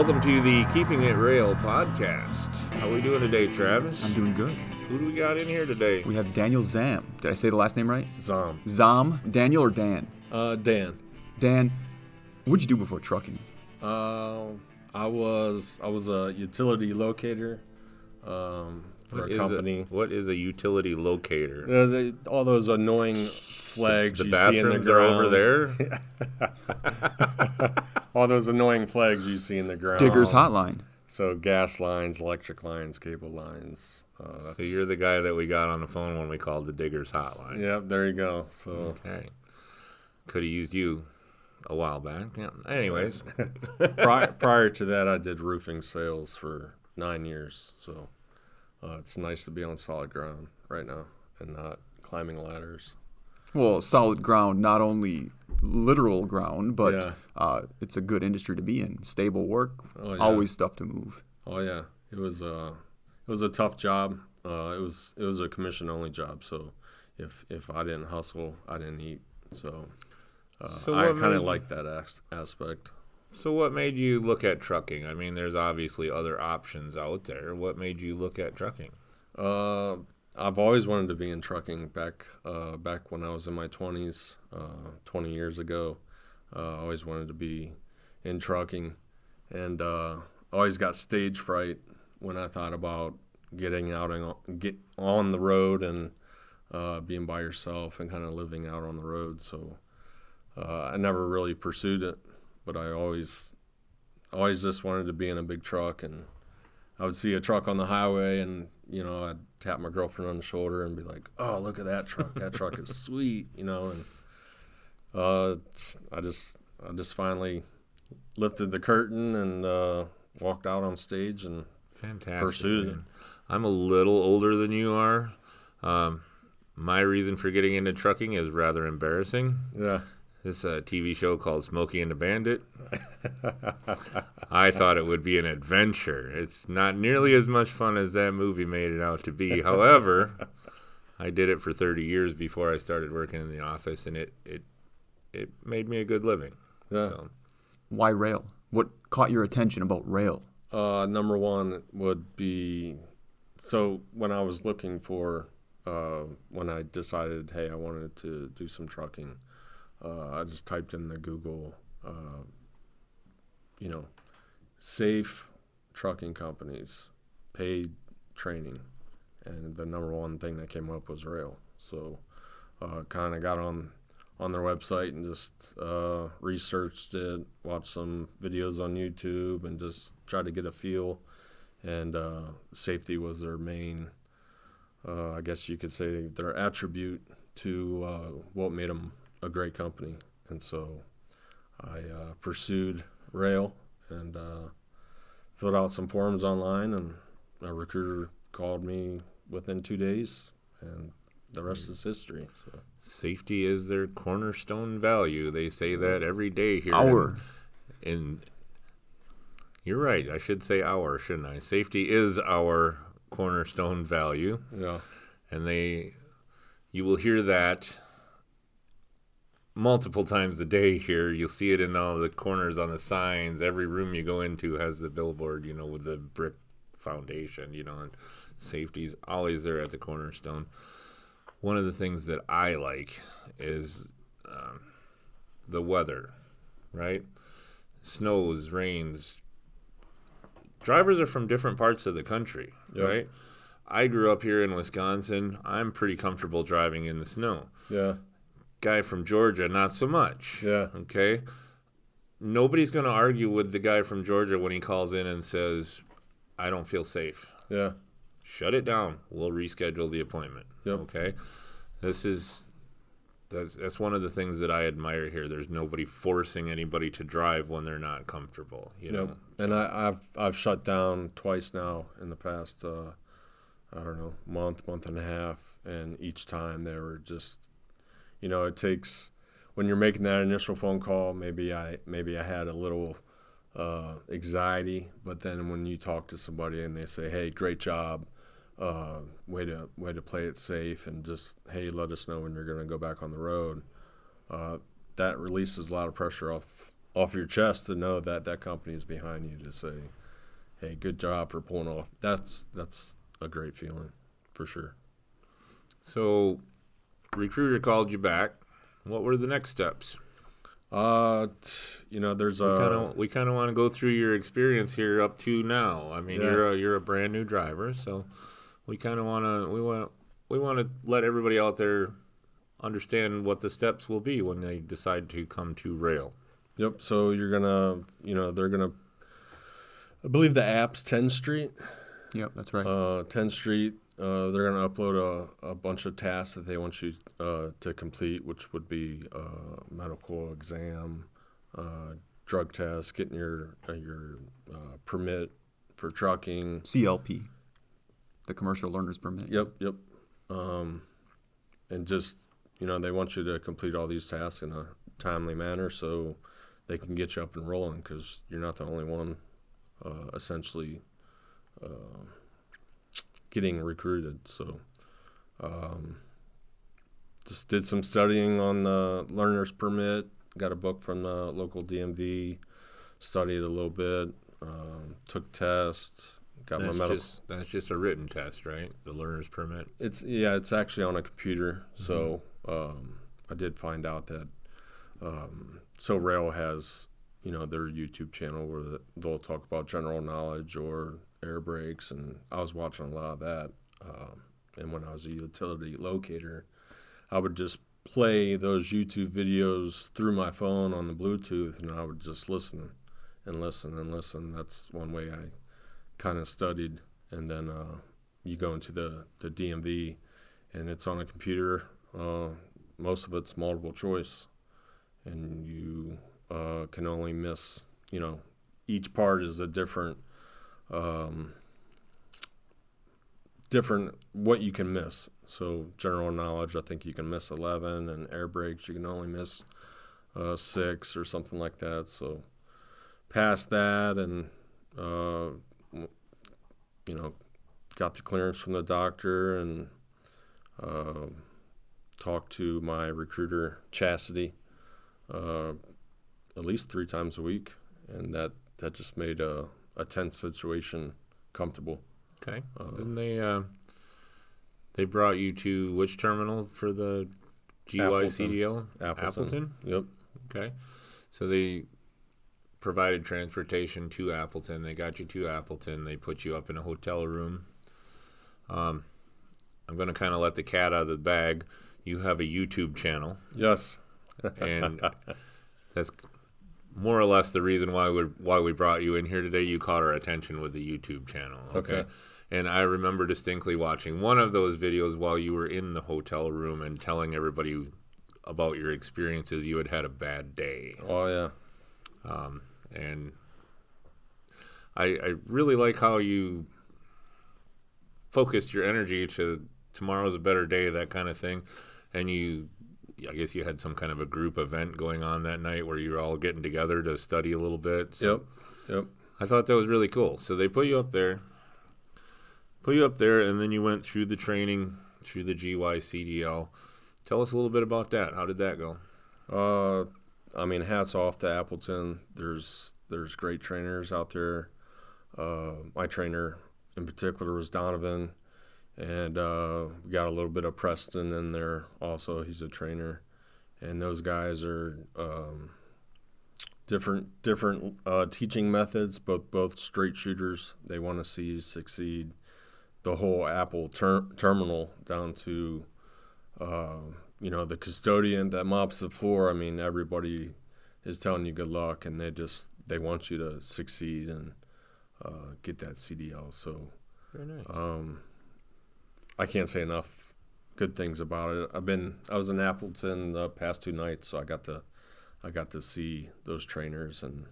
Welcome to the Keeping It Roehl podcast. How are we doing today, Travis? I'm doing good. Who do we got in here today? We have Daniel Zam. Did I say the last name right? Zom. Zam, Daniel or Dan? Uh, Dan. Dan, what'd you do before trucking? Uh, I was I was a utility locator um, for What a is company. what is a utility locator? Uh, they- all those annoying flags the you see in the bathrooms are over there. All those annoying flags you see in the ground. Digger's Hotline. So gas lines, electric lines, cable lines. Uh, that's, So you're the guy that we got on the phone when we called the Diggers Hotline. Yep, there you go. So Okay. Could have used you a while back. Yeah. Anyways, prior, prior to that, I did roofing sales for nine years. So uh, it's nice to be on solid ground right now and not climbing ladders. Well, solid ground, not only literal ground, but Yeah. uh, it's a good industry to be in. Stable work, Oh, yeah. always stuff to move. Oh yeah, it was uh, it was a tough job. Uh, it was it was a commission only job. So if if I didn't hustle, I didn't eat. So, uh, So I kind of like that as- aspect. So what made you look at trucking? I mean, there's obviously other options out there. What made you look at trucking? Uh, I've always wanted to be in trucking. Back uh, back when I was in my twenties, uh, twenty years ago, uh, I always wanted to be in trucking, and uh, always got stage fright when I thought about getting out and get on the road and uh, being by yourself and kind of living out on the road. So I never really pursued it, but I always always just wanted to be in a big truck and I would see a truck on the highway and you know I'd tap my girlfriend on the shoulder and be like, "Oh, look at that truck! That truck is sweet," you know. And uh, I just I just finally lifted the curtain and uh, walked out on stage and Fantastic. Pursued it. I'm a little older than you are. Um, my reason for getting into trucking is rather embarrassing. yeah, This uh, TV show called Smokey and the Bandit. I thought it would be an adventure. It's not nearly as much fun as that movie made it out to be. However, I did it for 30 years before I started working in the office, and it it it made me a good living. yeah. So Why Roehl? What caught your attention about Roehl? Uh, number one would be so when I was looking for uh, when I decided, hey, I wanted to do some trucking. Uh, I just typed in the Google, uh, you know, safe trucking companies, paid training, and the number one thing that came up was Roehl. So, uh, kind of got on on their website and just uh, researched it, watched some videos on YouTube, and just tried to get a feel. And uh, safety was their main, uh, I guess you could say, their attribute to uh, what made them a great company. And so I uh, pursued Roehl and uh, filled out some forms online, and a recruiter called me within two days, and the rest is history. So. safety is their cornerstone value. They say that every day here. Our. in, in you're right. I should say our, shouldn't I? Safety is our cornerstone value. Yeah. and they you will hear that multiple times a day here you'll see it in all the corners on the signs every room you go into has the billboard you know with the brick foundation you know and safety's always there at the cornerstone one of the things that i like is um, the weather right snows rains drivers are from different parts of the country Yep. right I grew up here in Wisconsin. I'm pretty comfortable driving in the snow. Yeah. Guy from Georgia, not so much. Yeah. Okay. Nobody's going to argue with the guy from Georgia when he calls in and says, I don't feel safe. Yeah. Shut it down. We'll reschedule the appointment. Yep. Okay. This is that's that's one of the things that I admire here. There's nobody forcing anybody to drive when they're not comfortable. You know. Yep. And I, I've I've shut down twice now in the past uh, I don't know month month and a half, and each time they were just you know it takes when you're making that initial phone call. Maybe I maybe I had a little uh, anxiety, but then when you talk to somebody and they say, "Hey, great job." Uh, way to way to play it safe and just hey let us know when you're going to go back on the road uh, that releases a lot of pressure off off your chest to know that that company is behind you to say, "Hey, good job for pulling off." That's that's a great feeling, for sure. So, recruiter called you back. What were the next steps? Uh, t- you know, there's We a we kind of want to go through your experience here up to now. I mean, Yeah. you're a, you're a brand new driver, so we kind of want to we want we want to let everybody out there understand what the steps will be when they decide to come to Roehl. Yep. So you're gonna, you know, they're gonna. I believe the app's Tenstreet. Yep, that's right. Uh, Tenstreet. Uh, they're gonna upload a, a bunch of tasks that they want you uh, to complete, which would be uh, medical exam, uh, drug test, getting your uh, your uh, permit for trucking. CLP, the commercial learner's permit. Yep, yep. Um, and just you know, they want you to complete all these tasks in a timely manner so they can get you up and rolling because you're not the only one uh, essentially uh, getting recruited. So, um, just did some studying on the learner's permit. Got a book from the local DMV. Studied a little bit. Um, took tests. Got That's my medical. just that's just a written test, right? The learner's permit. It's yeah, it's actually on a computer. So um, I did find out that um, so Roehl has you know their YouTube channel where they'll talk about general knowledge or air brakes, and I was watching a lot of that. Um, and when I was a utility locator, I would just play those YouTube videos through my phone on the Bluetooth, and I would just listen and listen and listen. That's one way I kind of studied, and then. Uh, you go into the, the DMV and it's on a computer. Uh, most of it's multiple choice, and you uh, can only miss, you know, each part is a different, um, different what you can miss. So general knowledge, I think you can miss 11, and air brakes you can only miss uh, six or something like that. So past that, and uh, you know, got the clearance from the doctor and uh, talked to my recruiter Chastity uh, at least three times a week, and that that just made a, a tense situation comfortable. Okay. Uh, then they uh, they brought you to which terminal for the GYCDL? Appleton. Appleton. Yep. Okay. So they provided transportation to Appleton. They got you to Appleton. They put you up in a hotel room. Um, I'm going to kind of let the cat out of the bag. You have a YouTube channel, Yes. and that's more or less the reason why we why we brought you in here today. You caught our attention with the YouTube channel. Okay. Okay. And I remember distinctly watching one of those videos while you were in the hotel room and telling everybody about your experiences. You had had a bad day Oh yeah. um, and I, I really like how you focused your energy to tomorrow's a better day, that kind of thing, and you. I guess you had some kind of a group event going on that night where you were all getting together to study a little bit. So Yep. Yep. I thought that was really cool. So they put you up there, put you up there, and then you went through the training through the GYCDL. Tell us a little bit about that. How did that go? Uh, I mean, hats off to Appleton. There's there's great trainers out there. Uh, my trainer in particular was Donovan, and uh, we got a little bit of Preston in there also. He's a trainer, and those guys are um, different different uh, teaching methods. Both both straight shooters. They want to see you succeed. The whole Apple ter- terminal down to uh, you know, the custodian that mops the floor. I mean, everybody is telling you good luck, and they just they want you to succeed and uh, get that CDL. So Very nice. um, I can't say enough good things about it. I've been I was in Appleton the past two nights, so I got to I got to see those trainers, and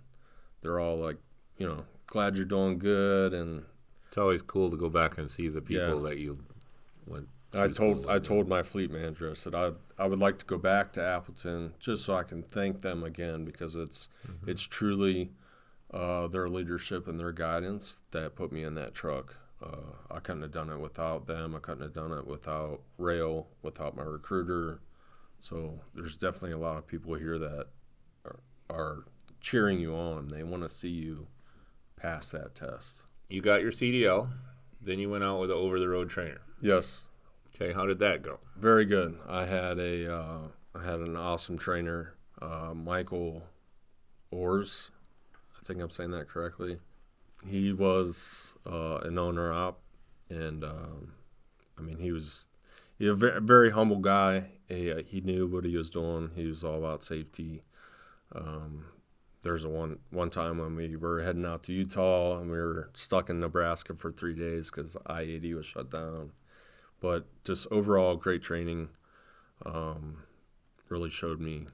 they're all like, you know, glad you're doing good, and it's always cool to go back and see the people Yeah. that you went. I told I told my fleet manager I said I I would like to go back to Appleton just so I can thank them again because it's Mm-hmm. it's truly uh, their leadership and their guidance that put me in that truck. Uh, I couldn't have done it without them. I couldn't have done it without Roehl, without my recruiter. So there's definitely a lot of people here that are, are cheering you on. They want to see you pass that test. You got your CDL, then you went out with an over-the-road trainer. Yes, Okay, how did that go? Very good. I had a uh, I had an awesome trainer, uh, Michael Ors. I think I'm saying that correctly. He was uh, an owner op, and um, I mean he was a very, very humble guy. He, uh, he knew what he was doing. He was all about safety. Um, there's a one one time when we were heading out to Utah and we were stuck in Nebraska for three days because I-80 was shut down but just overall great training um, really showed me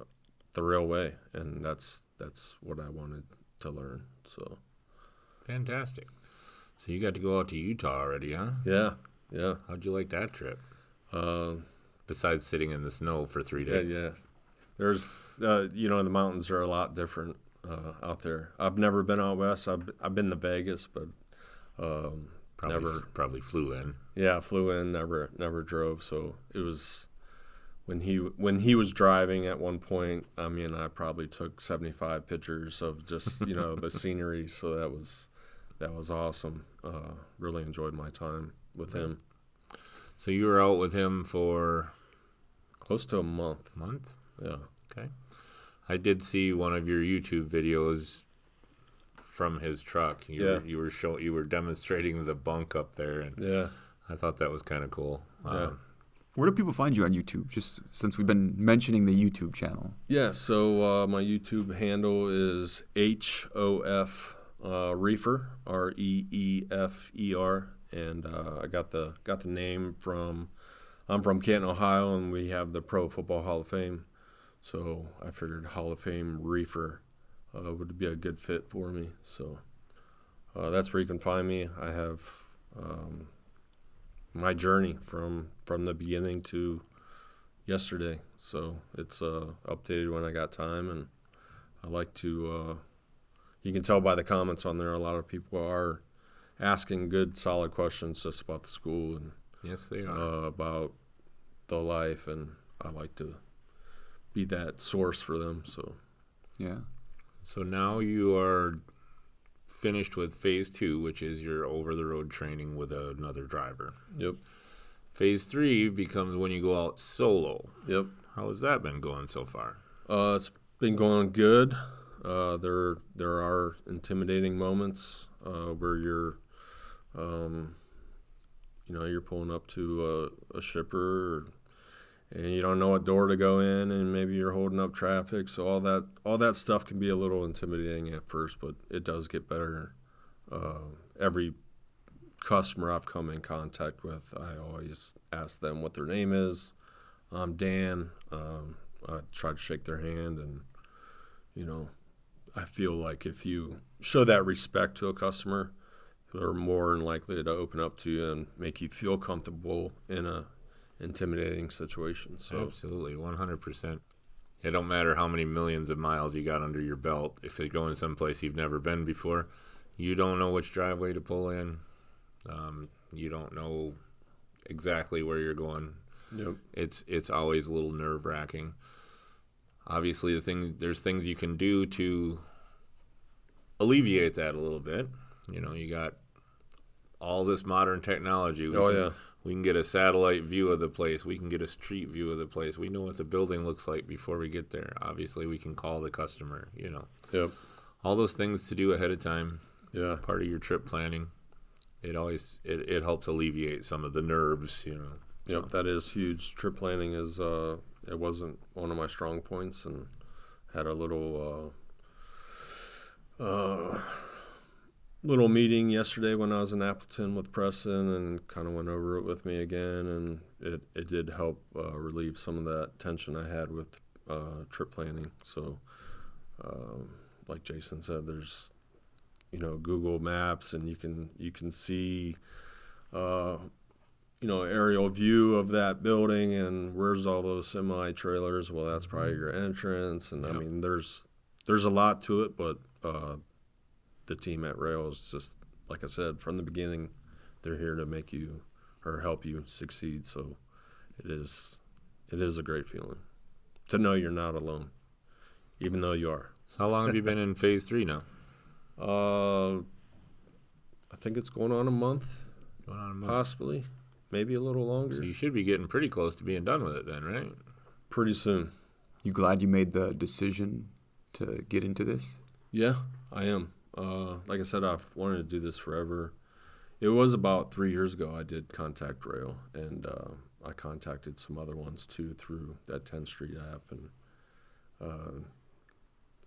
uh, the real way and that's that's what i wanted to learn so Fantastic. So you got to go out to Utah already, huh? yeah yeah How'd you like that trip? uh, Besides sitting in the snow for three days. yeah there's uh, you know the mountains are a lot different uh, out there i've never been out west i've, I've been to vegas but um, Probably, never probably flew in. Yeah, flew in, never never drove. So it was when he when he was driving at one point. I mean, I probably took seventy five pictures of just you know the scenery. So that was that was awesome. Uh, really enjoyed my time with him. So you were out with him for Close to a month. month? Yeah. Okay. I did see one of your YouTube videos from his truck. You Yeah. were, you were show, you were demonstrating the bunk up there, and Yeah. I thought that was kind of cool. Yeah. Um, Where do people find you on YouTube? Just since we've been mentioning the YouTube channel. Yeah, so uh, my YouTube handle is H O F uh, Reefer R E E F E R, and uh, I got the got the name from I'm from Canton, Ohio, and we have the Pro Football Hall of Fame, so I figured Hall of Fame Reefer uh, would be a good fit for me. So uh, that's where you can find me. I have um, my journey from from the beginning to yesterday. So it's uh, updated when I got time, and I like to. You can tell by the comments on there, a lot of people are asking good, solid questions just about the school and yes, they are. uh, about the life, and I like to be that source for them. So Yeah. So now you are finished with phase two, which is your over the road training with another driver. yep, Phase three becomes when you go out solo. yep. How has that been going so far? Uh, it's been going good. Uh, there there are intimidating moments uh, where you're, um, you know, you're pulling up to a, a shipper, and you don't know what door to go in, and maybe you're holding up traffic. So all that all that stuff can be a little intimidating at first, but it does get better. Uh, every customer I've come in contact with, I always ask them what their name is. I'm Dan. Um, I try to shake their hand, and you know, I feel like if you show that respect to a customer, they're more than likely to open up to you and make you feel comfortable in a intimidating situation. So Absolutely, one hundred percent. It don't matter how many millions of miles you got under your belt. If you're going someplace you've never been before, you don't know which driveway to pull in. Um, you don't know exactly where you're going. yep, It's it's always a little nerve wracking. Obviously, the thing there's things you can do to alleviate that a little bit. You know, you got all this modern technology. We Oh, can- yeah. we can get a satellite view of the place. We can get a street view of the place. We know what the building looks like before we get there. Obviously, we can call the customer. You know, yep, all those things to do ahead of time. yeah, Part of your trip planning. It always it, it helps alleviate some of the nerves. You know. Yep, So- that is huge. Trip planning is uh, it wasn't one of my strong points, and had a little uh, little meeting yesterday when I was in Appleton with Preston, and kind of went over it with me again, and it it did help uh, relieve some of that tension I had with uh, trip planning. So, um, like Jason said, there's you know Google Maps, and you can you can see. Uh, you know, aerial view of that building and where's all those semi trailers? Well, that's probably your entrance. And I mean, there's there's a lot to it, but uh, the team at Roehl is just like I said from the beginning, they're here to make you or help you succeed. So it is it is a great feeling to know you're not alone, even though you are. So how long have you been in phase three now? Uh, I think it's going on a month, Going on a month. possibly, maybe a little longer. So you should be getting pretty close to being done with it then, right? Pretty soon. You glad you made the decision to get into this? Yeah, I am. Uh, like I said, I've wanted to do this forever. It was about three years ago I did contact Roehl, and uh, I contacted some other ones too through that Tenstreet app. And uh,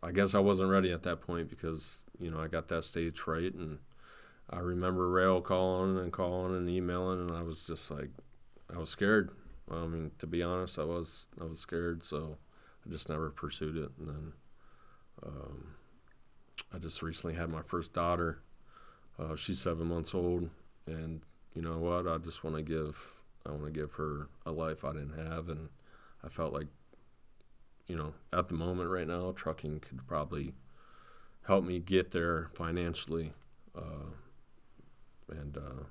I guess I wasn't ready at that point because, you know, I got that stage right. And I remember Roehl calling and calling and emailing, and I was just like, I was scared. I mean, to be honest, I was I was scared, so I just never pursued it. And then um, I just recently had my first daughter. Uh, she's seven months old, and you know what? I just want to give I want to give her a life I didn't have, and I felt like, you know, at the moment right now, trucking could probably help me get there financially, uh, and uh,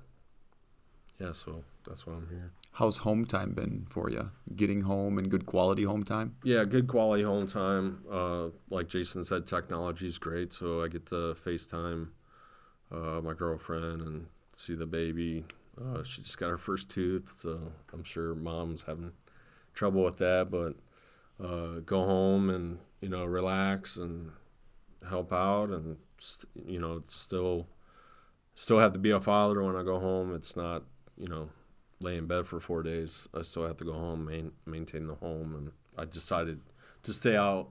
yeah, so that's why I'm here. How's home time been for you? Getting home and good quality home time? Yeah, good quality home time. Uh, like Jason said, technology is great, so I get to FaceTime uh, my girlfriend and see the baby. Uh, she just got her first tooth, so I'm sure mom's having trouble with that. But uh, go home and you know relax and help out, and you know it's still still have to be a father when I go home. It's not you know lay in bed for four days. I still have to go home, main, maintain the home, and I decided to stay out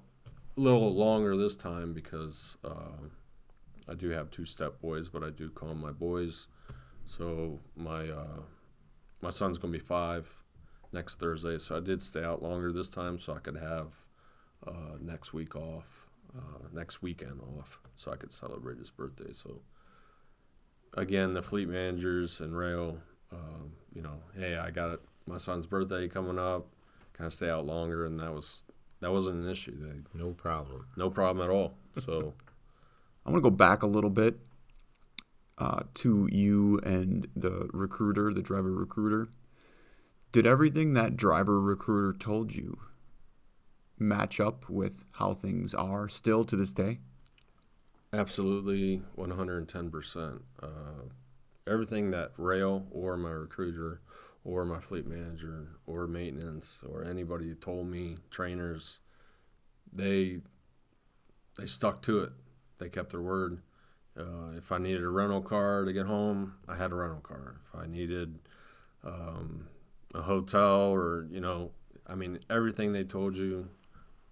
a little longer this time because uh, I do have two step boys, but I do call them my boys. So my uh, my son's gonna be five next Thursday, so I did stay out longer this time so I could have uh, next week off, uh, next weekend off, so I could celebrate his birthday. So again, the fleet managers and Roehl um, you know, hey, I got my son's birthday coming up. Can I stay out longer? And that was that wasn't an issue. They, No problem. no problem at all. So I want to go back a little bit uh, to you and the recruiter, the driver recruiter. Did everything that driver recruiter told you match up with how things are still to this day? absolutely, one hundred and ten percent. Uh, Everything that Roehl or my recruiter or my fleet manager or maintenance or anybody told me, trainers, they they stuck to it. They kept their word. Uh, if I needed a rental car to get home, I had a rental car. If I needed um, a hotel or you know, I mean, everything they told you,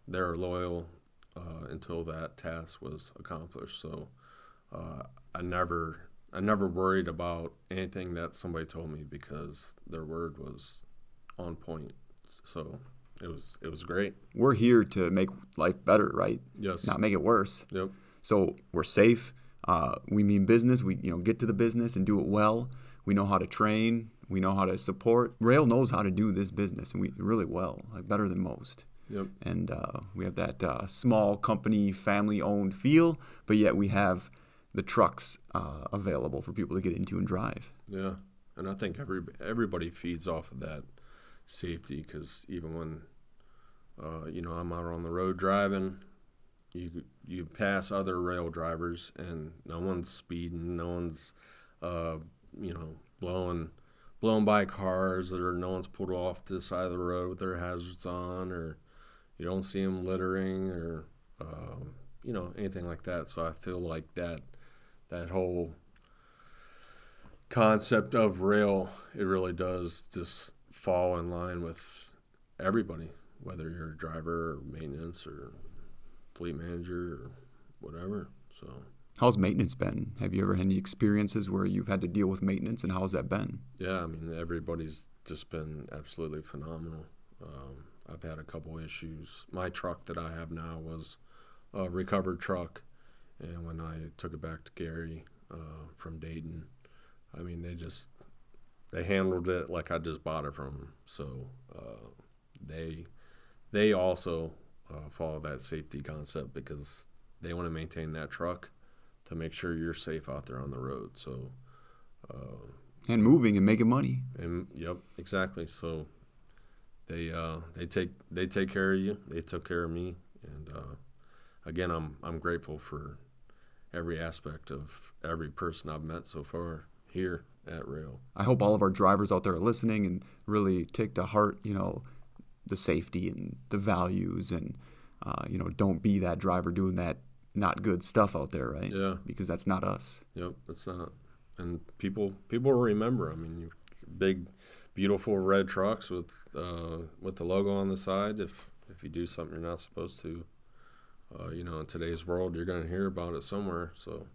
they're loyal uh, until that task was accomplished. So uh, I never, I never worried about anything that somebody told me because their word was on point. So it was, it was great. We're here to make life better, right? Yes. Not make it worse. Yep. So we're safe. Uh, we mean business. We you know get to the business and do it well. We know how to train. We know how to support. Roehl knows how to do this business, and we really well, like better than most. Yep. And uh, we have that uh, small company, family-owned feel, but yet we have the trucks uh, available for people to get into and drive. Yeah, and I think every everybody feeds off of that safety because even when uh, you know I'm out on the road driving, you you pass other Roehl drivers and no one's speeding, no one's uh, you know blowing blown by cars or no one's pulled off to the side of the road with their hazards on or you don't see them littering or um, you know anything like that. So I feel like that that whole concept of Roehl it really does just fall in line with everybody, whether you're a driver or maintenance or fleet manager or whatever. So How's maintenance been? Have you ever had any experiences where you've had to deal with maintenance, and how's that been? yeah, I mean everybody's just been absolutely phenomenal. Um, I've had a couple issues. My truck that I have now was a recovered truck, and when I took it back to Gary uh, from Dayton, I mean they just they handled it like I just bought it from them. So uh, they they also uh, follow that safety concept because they want to maintain that truck to make sure you're safe out there on the road. So. Uh, And moving and making money. and yep, exactly. So they uh, they take they take care of you. They took care of me, and uh, again, I'm I'm grateful for every aspect of every person I've met so far here at Roehl. I hope all of our drivers out there are listening and really take to heart, you know, the safety and the values, and uh, you know, don't be that driver doing that not good stuff out there, right? Yeah. Because that's not us. Yep, it's not. And people people remember. I mean, you, big, beautiful red trucks with uh, with the logo on the side. If if you do something you're not supposed to, uh, you know, in today's world, you're going to hear about it somewhere. So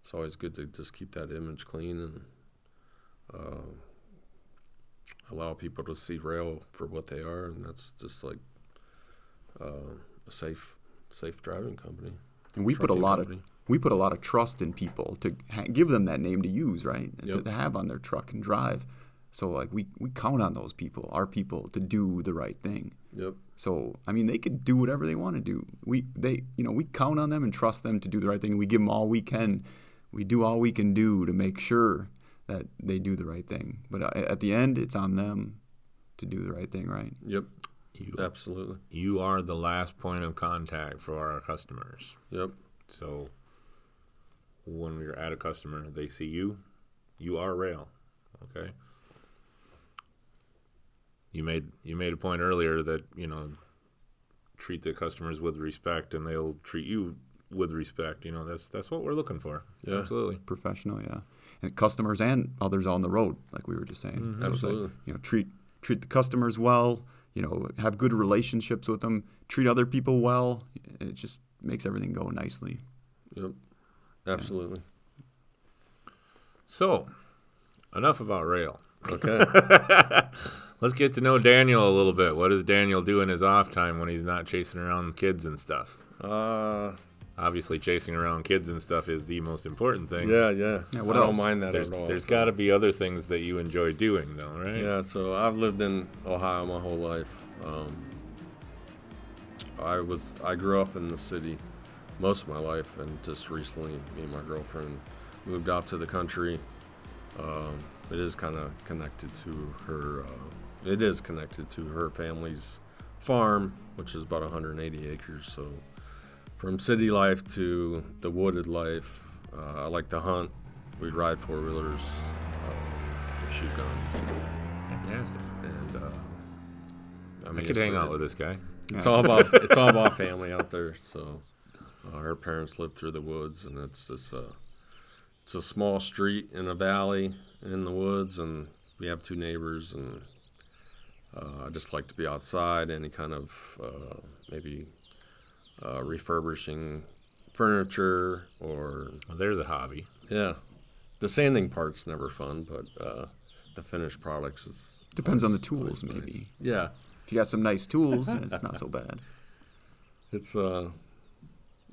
it's always good to just keep that image clean and uh, allow people to see Roehl for what they are, and that's just like uh, a safe safe driving company. And we put a lot company. of we put a lot of trust in people to ha- give them that name to use, right? And Yep. To, to have on their truck and drive. So like we we count on those people, our people, to do the right thing. Yep. So I mean, they could do whatever they want to do. We they you know we count on them and trust them to do the right thing. We give them all we can. We do all we can do to make sure that they do the right thing. But uh, at the end, it's on them to do the right thing, right? Yep. You, Absolutely. you are the last point of contact for our customers. Yep. So when we're at a customer, they see you, you are Roehl. Okay. You made you made a point earlier that, you know, treat the customers with respect and they'll treat you with respect. You know, that's that's what we're looking for. Yeah. Absolutely. Professional, yeah, and customers and others on the road, like we were just saying. Mm-hmm. So it's like, Absolutely. you know, treat treat the customers well. You know, have good relationships with them. Treat other people well. It just makes everything go nicely. Yep. Absolutely. So, enough about Roehl. Okay. Let's get to know Daniel a little bit. What does Daniel do in his off time when he's not chasing around kids and stuff? uh, Obviously, chasing around kids and stuff is the most important thing. yeah, yeah. Yeah, what I else? don't mind that There's, at all. there's so- got to be other things that you enjoy doing, though, right? Yeah, so I've lived in Ohio my whole life. Um, I was I grew up in the city most of my life, and just recently, me and my girlfriend moved out to the country. Um, it is kind of connected to her. Uh, it is connected to her family's farm, which is about 180 acres. So, from city life to the wooded life, uh, I like to hunt. We ride four wheelers, uh, shoot guns, Fantastic. and uh, I I mean, could it's- hang out with this guy. it's all about it's all about family out there. So uh, her parents live through the woods, and it's this uh, it's a small street in a valley in the woods, and we have two neighbors, and uh, I just like to be outside. Any kind of uh, maybe uh, refurbishing furniture or Well, there's a hobby. yeah, the sanding part's never fun, but uh, the finished products is Depends on the tools, always nice. maybe. Yeah. If you got some nice tools, it's not so bad. It's uh,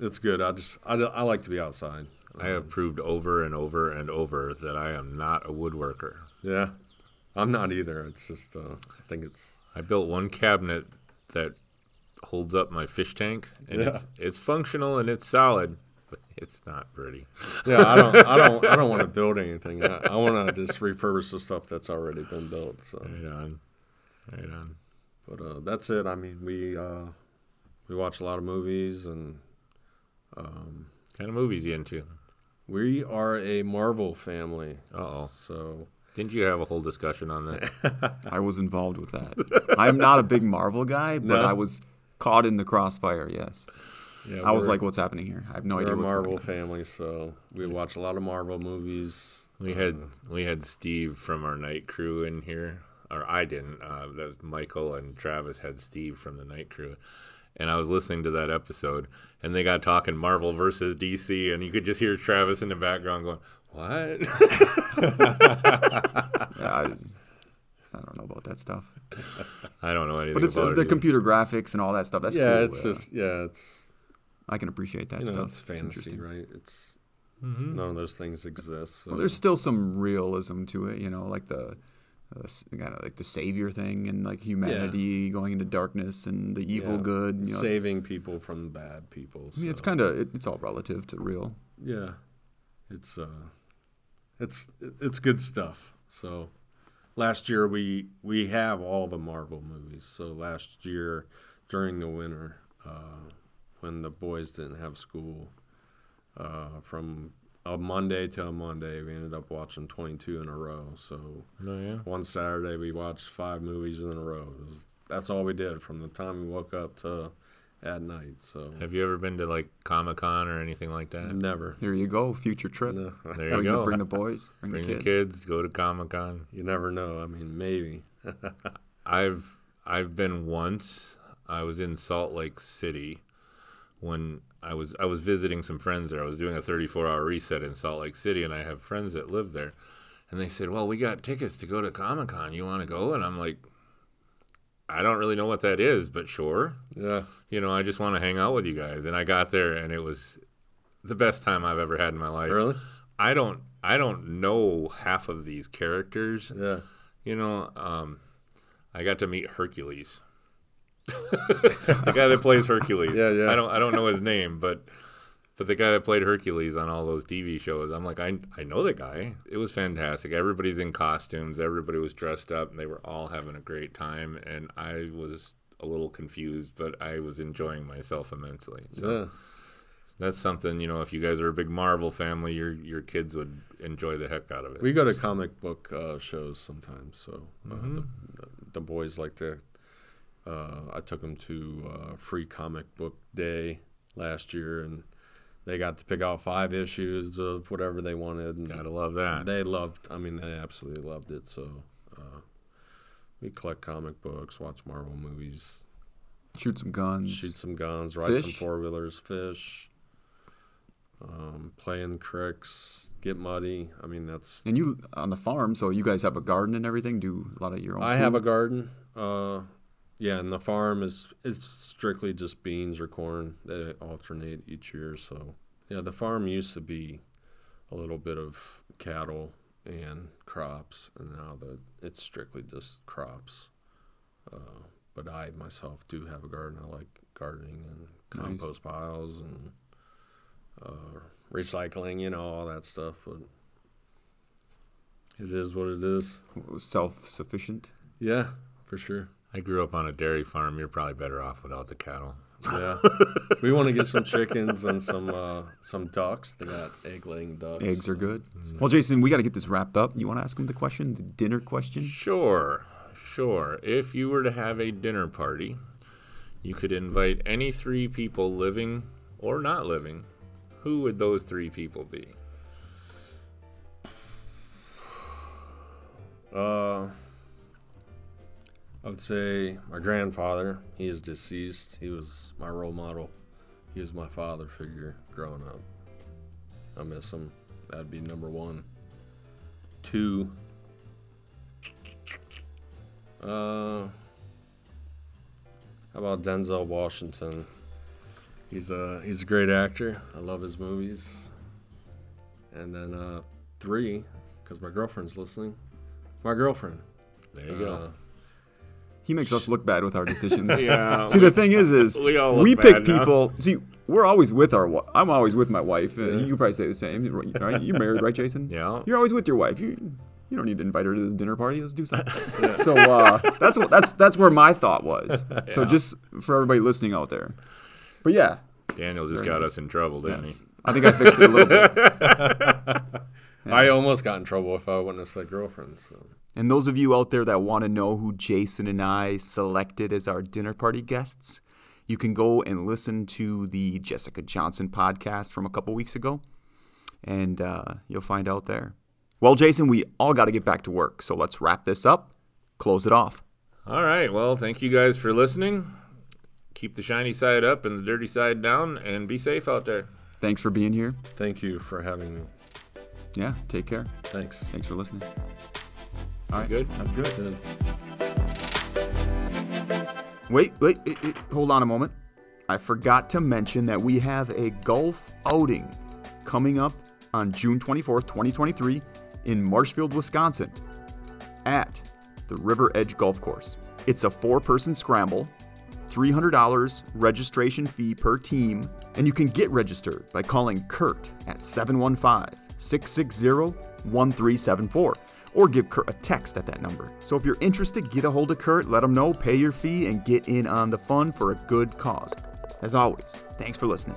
it's good. I just I, I like to be outside. I have proved over and over and over that I am not a woodworker. Yeah, I'm not either. It's just uh, I think it's I built one cabinet that holds up my fish tank, and it's it's functional and it's solid, but it's not pretty. yeah. I don't I don't I don't want to build anything. I, I want to just refurbish the stuff that's already been built. So, Right on, right on. but uh, that's it. I mean, we uh, we watch a lot of movies, and um, kind of movies you into? We are a Marvel family. Uh-oh. So Didn't you have a whole discussion on that? I was involved with that. I'm not a big Marvel guy, but No? I was caught in the crossfire. Yes, yeah, I was like, "What's happening here?" I have no idea. we're idea a Marvel going on. family, so we watch a lot of Marvel movies. We had we had Steve from our night crew in here or I didn't. Uh, that was Michael and Travis had Steve from the night crew, and I was listening to that episode, and they got talking Marvel versus DC, and you could just hear Travis in the background going, "What?" Yeah, I, I don't know about that stuff. I don't know anything about that. But it's uh, about the it. either. computer graphics and all that stuff. That's yeah, cool. it's just yeah, it's I can appreciate that you know, stuff. it's fantasy, interesting. right? It's Mm-hmm. none of those things exist. So. Well, there's still some realism to it, you know, like the uh, kind of like the savior thing and like humanity going into darkness and the evil Yeah. good. You know, saving people from bad people. I mean, it's kind of it, it's all relative to real. yeah, it's uh, it's it's good stuff. So last year we we have all the Marvel movies. So last year during the winter, uh, when the boys didn't have school, uh, from a Monday to a Monday, we ended up watching 22 in a row. So Oh, yeah. one Saturday we watched five movies in a row. Was- that's all we did from the time we woke up to at night. So Have you ever been to like Comic Con or anything like that? never. Here you go, future trip. No, There Bring you the- go. Bring the boys. Bring, Bring the the kids. kids. Go to Comic Con. you never know. I mean, maybe. I've I've been once. I was in Salt Lake City when I was I was visiting some friends there. I was doing a 34 hour reset in Salt Lake City, and I have friends that live there. And they said, "Well, we got tickets to go to Comic Con. You want to go?" And I'm like, "I don't really know what that is, but sure. Yeah. You know, I just want to hang out with you guys." And I got there, and it was the best time I've ever had in my life. Really? I don't I don't know half of these characters. Yeah. You know, um, I got to meet Hercules. The guy that plays Hercules. Yeah, yeah. I don't I don't know his name, but but the guy that played Hercules on all those TV shows, I'm like, I I know the guy. It was fantastic. Everybody's in costumes, everybody was dressed up, and they were all having a great time. And I was a little confused, but I was enjoying myself immensely. So Yeah. that's something, you know, if you guys are a big Marvel family, your your kids would enjoy the heck out of it. We go to comic book uh, shows sometimes. So uh, Mm-hmm. the, the, the boys like to. Uh, I took them to uh, free comic book day last year, and they got to pick out five issues of whatever they wanted. And Gotta love that. They loved. I mean, they absolutely loved it. So uh, we collect comic books, watch Marvel movies, Shoot some guns. shoot some guns, ride some four wheelers, fish, um, play in creeks, get muddy. I mean, that's. And you on the farm, so you guys have a garden and everything. Do a lot of your own. I have a garden. Uh, yeah, and the farm is it's strictly just beans or corn. They alternate each year. So yeah, the farm used to be a little bit of cattle and crops, and now the it's strictly just crops. Uh, but I myself do have a garden. I like gardening and Nice. compost piles and uh, recycling. You know all that stuff. But it is what it is. self-sufficient. Yeah, for sure. I grew up on a dairy farm. You're probably better off without the cattle. Yeah, we want to get some chickens and some uh, some ducks. They got egg laying ducks. Eggs are good. Well, Jason, we got to get this wrapped up. You want to ask him the question, the dinner question? Sure, sure. If you were to have a dinner party, you could invite any three people living or not living. Who would those three people be? Uh, I would say my grandfather. He is deceased. He was my role model. He was my father figure growing up. I miss him. That'd be number one. Two. Uh, how about Denzel Washington? He's a he's a great actor. I love his movies. And then uh, three, because my girlfriend's listening. My girlfriend. There you go. He makes us look bad with our decisions. Yeah. See, the thing is, is We we pick bad now. people. See, we're always with our. I'm always with my wife. Uh, You could probably say the same, right? You're married, right, Jason? Yeah. You're always with your wife. You you don't need to invite her to this dinner party. Let's do something. So uh, that's that's that's where my thought was. So just for everybody listening out there, but yeah, Daniel just got nice. us in trouble, didn't yes. I think I fixed it a little bit. I almost got in trouble if I wouldn't have said girlfriend. So And those of you out there that want to know who Jason and I selected as our dinner party guests, you can go and listen to the Jessica Johnson podcast from a couple weeks ago, and uh, you'll find out there. Well, Jason, we all got to get back to work, so let's wrap this up. close it off. All right. Well, thank you guys for listening. Keep the shiny side up and the dirty side down, and be safe out there. Thanks for being here. Thank you for having me. Yeah, take care. Thanks. Thanks for listening. All right, Good. That's good. Good. Wait, wait, wait, wait, hold on a moment. I forgot to mention that we have a golf outing coming up on June 24th, 2023 in Marshfield, Wisconsin at the River Edge Golf Course. It's a four person scramble, $300 registration fee per team, and you can get registered by calling Kurt at 715 660 1374 or give Kurt a text at that number. So if you're interested, get a hold of Kurt, let him know, pay your fee, and get in on the fun for a good cause. As always, thanks for listening.